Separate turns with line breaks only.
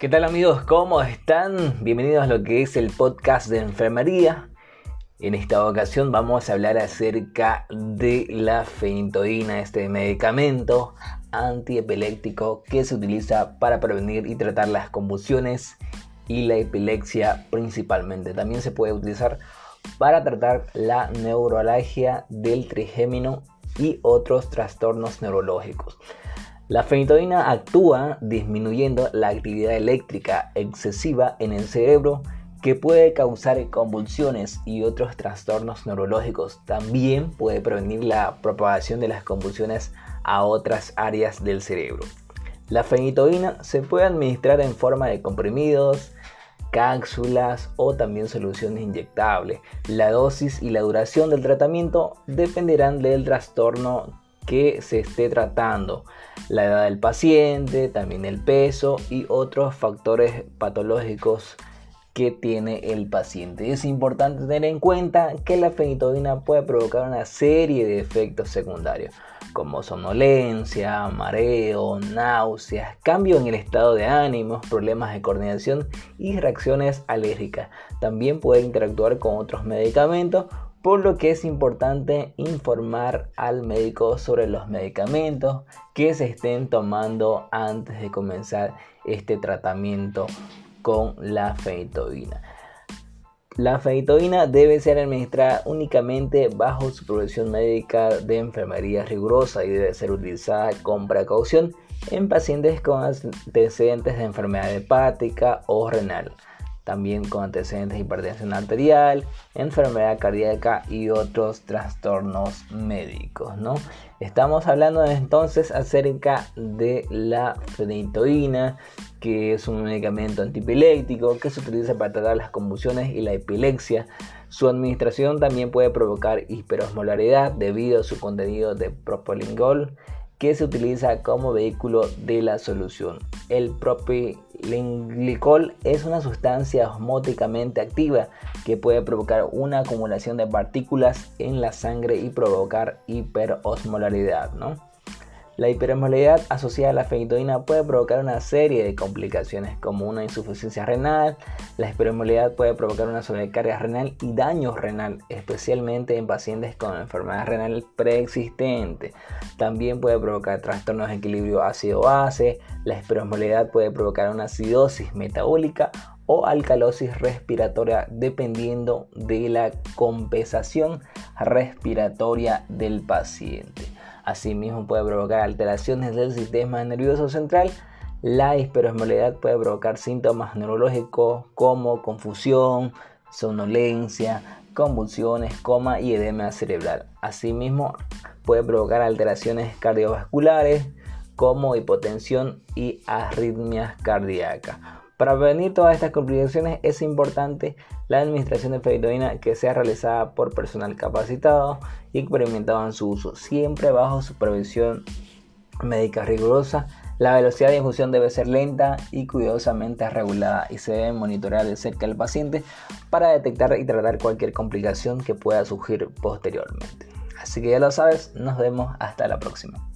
¿Qué tal amigos? ¿Cómo están? Bienvenidos a lo que es el podcast de enfermería. En esta ocasión vamos a hablar acerca de la fenitoína, este medicamento antiepiléptico que se utiliza para prevenir y tratar las convulsiones y la epilepsia principalmente. También se puede utilizar para tratar la neuralgia del trigémino y otros trastornos neurológicos. La fenitoína actúa disminuyendo la actividad eléctrica excesiva en el cerebro que puede causar convulsiones y otros trastornos neurológicos. También puede prevenir la propagación de las convulsiones a otras áreas del cerebro. La fenitoína se puede administrar en forma de comprimidos, cápsulas o también soluciones inyectables. La dosis y la duración del tratamiento dependerán del trastorno que se esté tratando, la edad del paciente, también el peso y otros factores patológicos que tiene el paciente. Es importante tener en cuenta que la fenitoína puede provocar una serie de efectos secundarios, como somnolencia, mareo, náuseas, cambio en el estado de ánimo, problemas de coordinación y reacciones alérgicas. También puede interactuar con otros medicamentos por lo que es importante informar al médico sobre los medicamentos que se estén tomando antes de comenzar este tratamiento con la fenitoína. La fenitoína debe ser administrada únicamente bajo supervisión médica de enfermería rigurosa y debe ser utilizada con precaución en pacientes con antecedentes de enfermedad hepática o renal también con antecedentes de hipertensión arterial, enfermedad cardíaca y otros trastornos médicos, ¿no? Estamos hablando entonces acerca de la fenitoína, que es un medicamento antipiléptico que se utiliza para tratar las convulsiones y la epilepsia. Su administración también puede provocar hiperosmolaridad debido a su contenido de propilengol que se utiliza como vehículo de la solución. El propilenglicol es una sustancia osmóticamente activa que puede provocar una acumulación de partículas en la sangre y provocar hiperosmolaridad, ¿no? La hiperosmolaridad asociada a la fenitoína puede provocar una serie de complicaciones como una insuficiencia renal. La hiperosmolaridad puede provocar una sobrecarga renal y daño renal, especialmente en pacientes con enfermedad renal preexistente. También puede provocar trastornos de equilibrio ácido-base. La hiperosmolaridad puede provocar una acidosis metabólica o alcalosis respiratoria dependiendo de la compensación respiratoria del paciente. Asimismo puede provocar alteraciones del sistema nervioso central. La hiperosmolalidad puede provocar síntomas neurológicos como confusión, somnolencia, convulsiones, coma y edema cerebral. Asimismo puede provocar alteraciones cardiovasculares como hipotensión y arritmias cardíacas. Para prevenir todas estas complicaciones es importante la administración de fenitoína que sea realizada por personal capacitado y experimentado en su uso, siempre bajo supervisión médica rigurosa. La velocidad de infusión debe ser lenta y cuidadosamente regulada y se debe monitorear de cerca al paciente para detectar y tratar cualquier complicación que pueda surgir posteriormente. Así que ya lo sabes, nos vemos hasta la próxima.